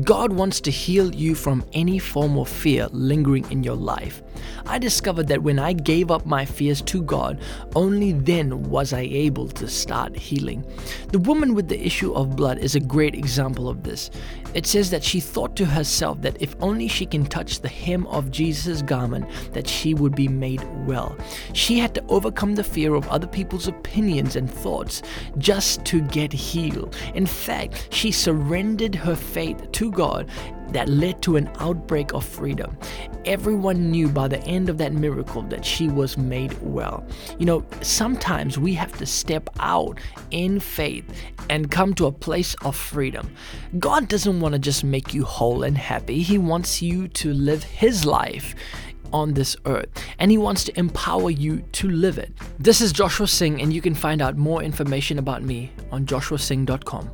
God wants to heal you from any form of fear lingering in your life. I discovered that when I gave up my fears to God, only then was I able to start healing. The woman with the issue of blood is a great example of this. It says that she thought to herself that if only she can touch the hem of Jesus' garment, that she would be made well. She had to overcome the fear of other people's opinions and thoughts just to get healed. In fact, she surrendered her faith to God that led to an outbreak of freedom. Everyone knew by the end of that miracle that she was made well. You know, sometimes we have to step out in faith and come to a place of freedom. God doesn't want to just make you whole and happy, He wants you to live His life on this earth and he wants to empower you to live it. This is Joshua Singh and you can find out more information about me on joshuasingh.com.